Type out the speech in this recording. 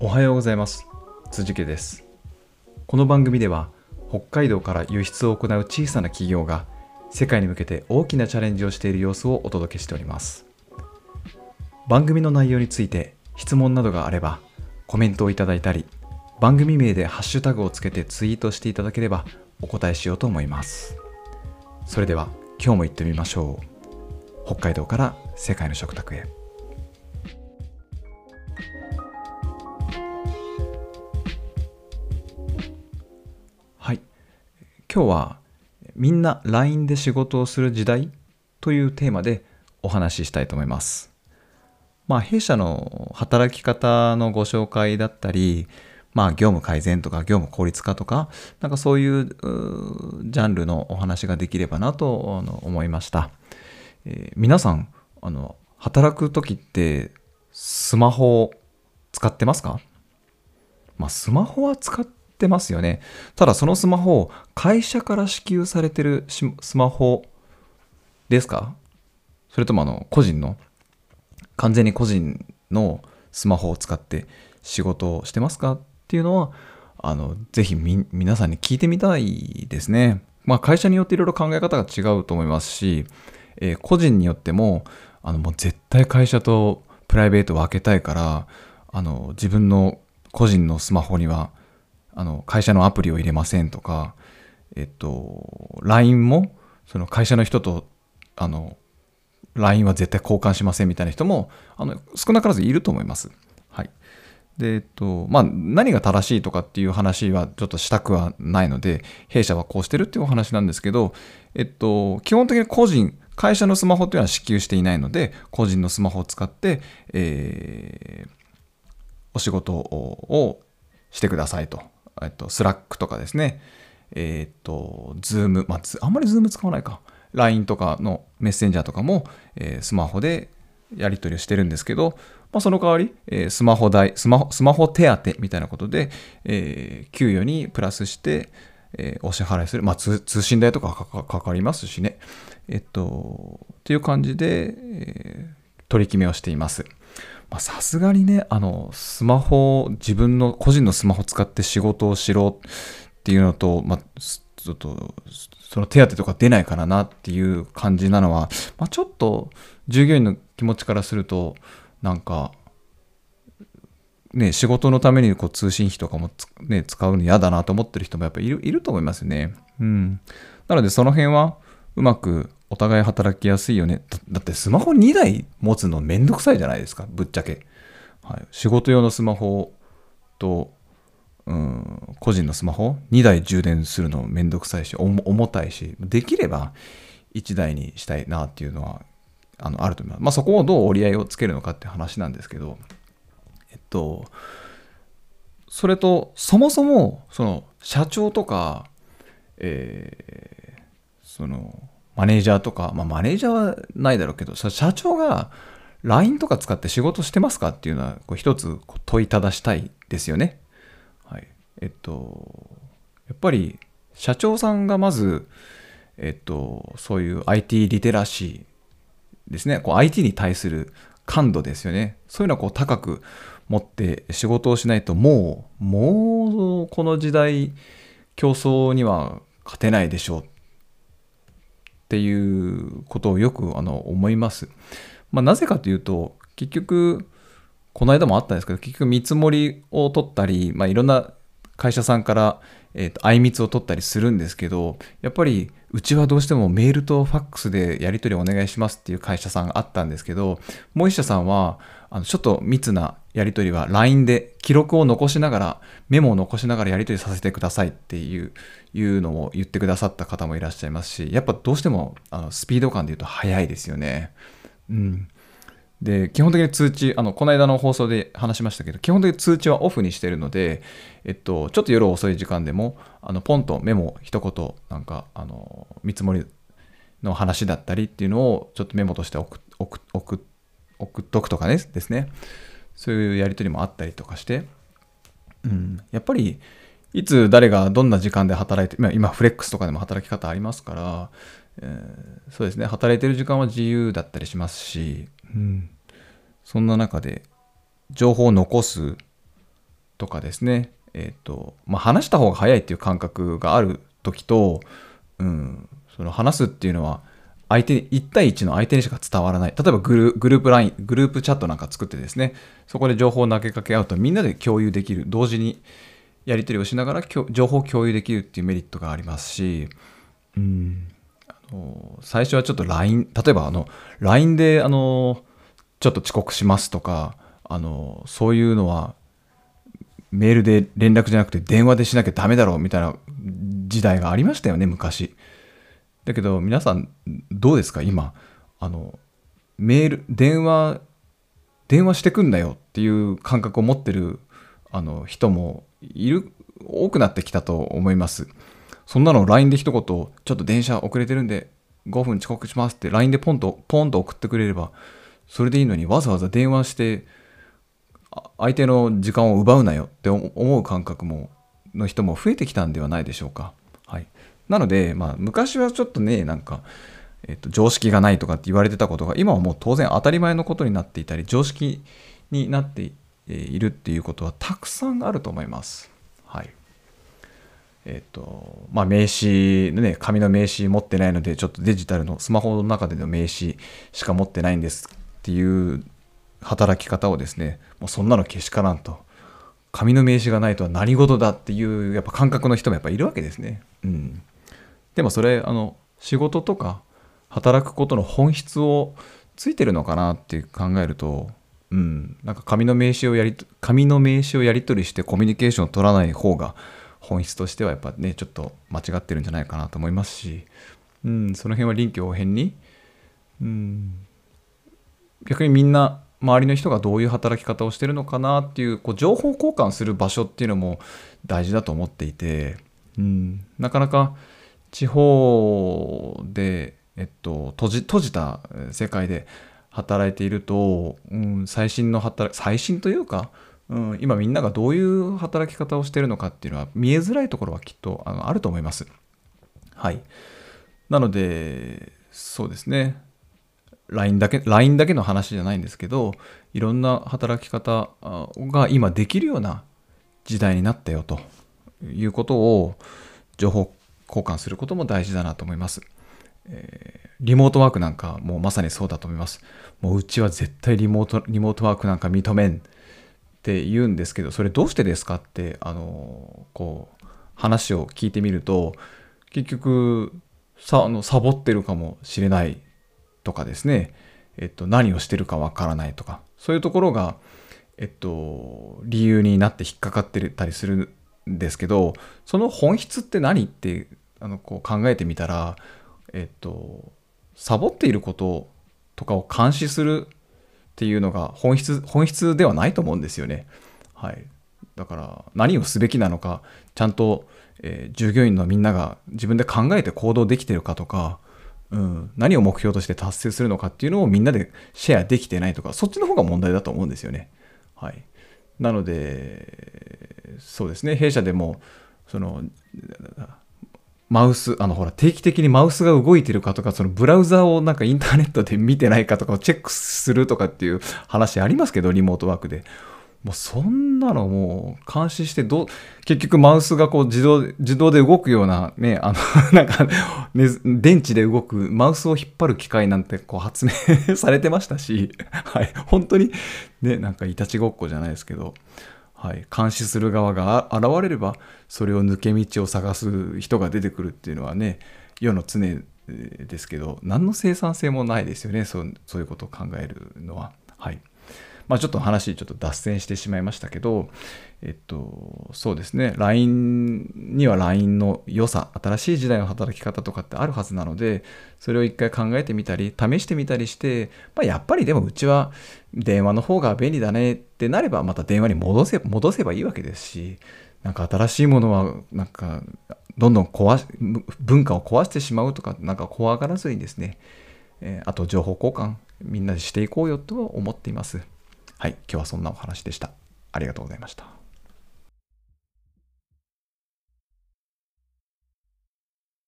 おはようございます。辻家です。この番組では北海道から輸出を行う小さな企業が世界に向けて大きなチャレンジをしている様子をお届けしております。番組の内容について質問などがあればコメントをいただいたり番組名でハッシュタグをつけてツイートしていただければお答えしようと思います。それでは今日も行ってみましょう。北海道から世界の食卓へ。今日はみんな LINE で仕事をする時代というテーマでお話ししたいと思います。まあ弊社の働き方のご紹介だったりまあ業務改善とか業務効率化とかなんかそういうジャンルのお話ができればなと思いました、えー、皆さんあの働く時ってスマホを使ってますか？まあスマホは使ってますよね。ただそのスマホを会社から支給されてるスマホですか？それともあの個人の？完全に個人のスマホを使って仕事をしてますか？っていうのは、あの、ぜひ皆さんに聞いてみたいですね。まあ会社によっていろいろ考え方が違うと思いますし、えー、個人によっても、あの、もう絶対会社とプライベートを分けたいから、あの、自分の個人のスマホには、あの、会社のアプリを入れませんとか、えっと、LINE も、その会社の人と、あの、LINE は絶対交換しませんみたいな人も、あの、少なからずいると思います。はい。で、えっと、まあ、何が正しいとかっていう話はちょっとしたくはないので、弊社はこうしてるっていうお話なんですけど、えっと、基本的に個人、会社のスマホっていうのは支給していないので、個人のスマホを使って、えー、お仕事をしてくださいと。えっと、スラックとかですね。えっと、ズーム、まあ、あんまりズーム使わないか。LINE とかのメッセンジャーとかも、えー、スマホでやり取りをしてるんですけど、まあ、その代わり、えー、スマホ代スマホ、スマホ手当みたいなことで、えー、給与にプラスして、えー、お支払いする。まあ、通信代とかかかりますしね。えっと、っていう感じで、え、取り決めをしています。さすがにね、あの、スマホ、自分の個人のスマホ使って仕事をしろっていうのと、まあ、ちょっと、その手当とか出ないからなっていう感じなのは、まあ、ちょっと従業員の気持ちからすると、なんか、ね、仕事のためにこう通信費とかもね、使うの嫌だなと思ってる人もやっぱいるいると思いますね。うん。なのでその辺はうまくお互い働きやすいよね。だってスマホ2台持つのめんどくさいじゃないですか、ぶっちゃけ。はい、仕事用のスマホとうん、個人のスマホ2台充電するのめんどくさいし重たいしできれば1台にしたいなっていうのはあのあると思います。まあそこをどう折り合いをつけるのかって話なんですけどえっとそれとそもそもその社長とか、えー、そのマネージャーとか、まあ、マネージャーはないだろうけど社長が LINE とか使って仕事してますかっていうのはこう一つ問いただしたいですよね。はいえっと、やっぱり社長さんがまず、えっと、そういう IT リテラシーですね、こう IT に対する感度ですよね。そういうのをこう高く持って仕事をしないと、もう、もうこの時代、競争には勝てないでしょうていうことをよくあの思います。まあ、なぜかというと、結局、この間もあったんですけど、結局見積もりを取ったり、まあ、いろんな会社さんから、えーと、相密を取ったりするんですけどやっぱりうちはどうしてもメールとファックスでやり取りお願いしますっていう会社さんがあったんですけどもう一社さんはあのちょっと密なやり取りは LINE で記録を残しながらメモを残しながらやり取りさせてくださいっていういうのを言ってくださった方もいらっしゃいますしやっぱどうしてもあのスピード感で言うと速いですよね。うんで、基本的に通知、あの、この間の放送で話しましたけど、基本的に通知はオフにしてるので、えっと、ちょっと夜遅い時間でも、あの、ポンとメモ一言、なんか、あの、見積もりの話だったりっていうのを、ちょっとメモとして送送送送っとくとかね、ですね。そういうやり取りもあったりとかして、うん、やっぱり、いつ誰がどんな時間で働いて、今フレックスとかでも働き方ありますから、えー、そうですね、働いてる時間は自由だったりしますし、うん、そんな中で情報を残すとかですね、えっ、と、まあ、話した方が早いっていう感覚がある時と、うん、その話すっていうのは、相手に、1対1の相手にしか伝わらない。例えばグルグループライン、グループチャットなんか作ってですね、そこで情報を投げかけ合うとみんなで共有できる。同時にやり取りをしながら情報を共有できるっていうメリットがありますし、うん、あの最初はちょっと LINE、例えばあの LINE であのちょっと遅刻しますとか、あのそういうのはメールで連絡じゃなくて電話でしなきゃダメだろうみたいな時代がありましたよね、昔。だけど皆さんどうですか今？あの、メール、電話、電話してくんだよっていう感覚を持ってるあの人もいる、多くなってきたと思います。そんなの LINE で一言、ちょっと電車遅れてるんで5分遅刻しますって LINE でポンと、ポンと送ってくれれば、それでいいのにわざわざ電話して相手の時間を奪うなよって思う感覚もの人も増えてきたんではないでしょうか。はい、なので、まあ、昔はちょっとねなんか、えっと、常識がないとかって言われてたことが今はもう当然当たり前のことになっていたり常識になっているっていうことはたくさんあると思います。はいえっとまあ、名刺、ね、紙の名刺持ってないのでちょっとデジタルのスマホの中での名刺しか持ってないんですっていう働き方をですねもうそんなのけしからんと紙の名刺がないとは何事だっていうやっぱ感覚の人もやっぱいるわけですね。うん、でもそれあの仕事とか働くことの本質をついてるのかなって考えると、うん、なんか紙の名刺をやり紙の名刺をやり取りしてコミュニケーションを取らない方が本質としてはやっぱねちょっと間違ってるんじゃないかなと思いますし、うん、その辺は臨機応変に、うん、逆にみんな周りの人がどういう働き方をしてるのかなっていうこう情報交換する場所っていうのも大事だと思っていて、うん、なかなか地方で、えっと、閉じ閉じた世界で働いていると、うん、最新の働最新というか、うん、今みんながどういう働き方をしているのかっていうのは見えづらいところはきっとあのあると思います。はい。なので、そうですね。LINE だけ、LINE だけの話じゃないんですけど、いろんな働き方が今できるような時代になったよということを情報交換することも大事だなと思います。えー、リモートワークなんかもうまさにそうだと思います。もううちは絶対リモート、リモートワークなんか認めんって言うんですけど、それどうしてですかって、あの、こう、話を聞いてみると、結局、さあのサボってるかもしれないとかですね、えっと、何をしてるかわからないとか、そういうところが、えっと、理由になって引っかかってたりするんですけど、その本質って何ってあのこう考えてみたら、えっと、サボっていることとかを監視するっていうのが本質本質ではないと思うんですよね。はい、だから何をすべきなのかちゃんと、えー、従業員のみんなが自分で考えて行動できてるかとかうん、何を目標として達成するのかっていうのをみんなでシェアできてないとか、そっちの方が問題だと思うんですよね。はい。なので、そうですね、弊社でも、その、マウス、あのほら、定期的にマウスが動いてるかとか、そのブラウザをなんかインターネットで見てないかとかをチェックするとかっていう話ありますけど、リモートワークで。もうそんなのもう監視してど、結局マウスがこう自動、自動で動くようなね、あの、なんか、ね、電池で動くマウスを引っ張る機械なんてこう発明されてましたし、はい、本当にね、なんかいたちごっこじゃないですけど、はい、監視する側が現れれば、それを抜け道を探す人が出てくるっていうのはね、世の常ですけど、何の生産性もないですよね、そういうことを考えるのは。はい。まあ、ちょっと話ちょっと脱線してしまいましたけど、えっと、そうですね、LINE には LINE の良さ、新しい時代の働き方とかってあるはずなので、それを一回考えてみたり、試してみたりして、まあ、やっぱりでもうちは電話の方が便利だねってなれば、また電話に戻せ戻せばいいわけですし、なんか新しいものは、なんか、どんどん壊し、文化を壊してしまうとか、なんか怖がらずにですね、え、あと情報交換、みんなでしていこうよとは思っています。はい、今日はそんなお話でした。ありがとうございました。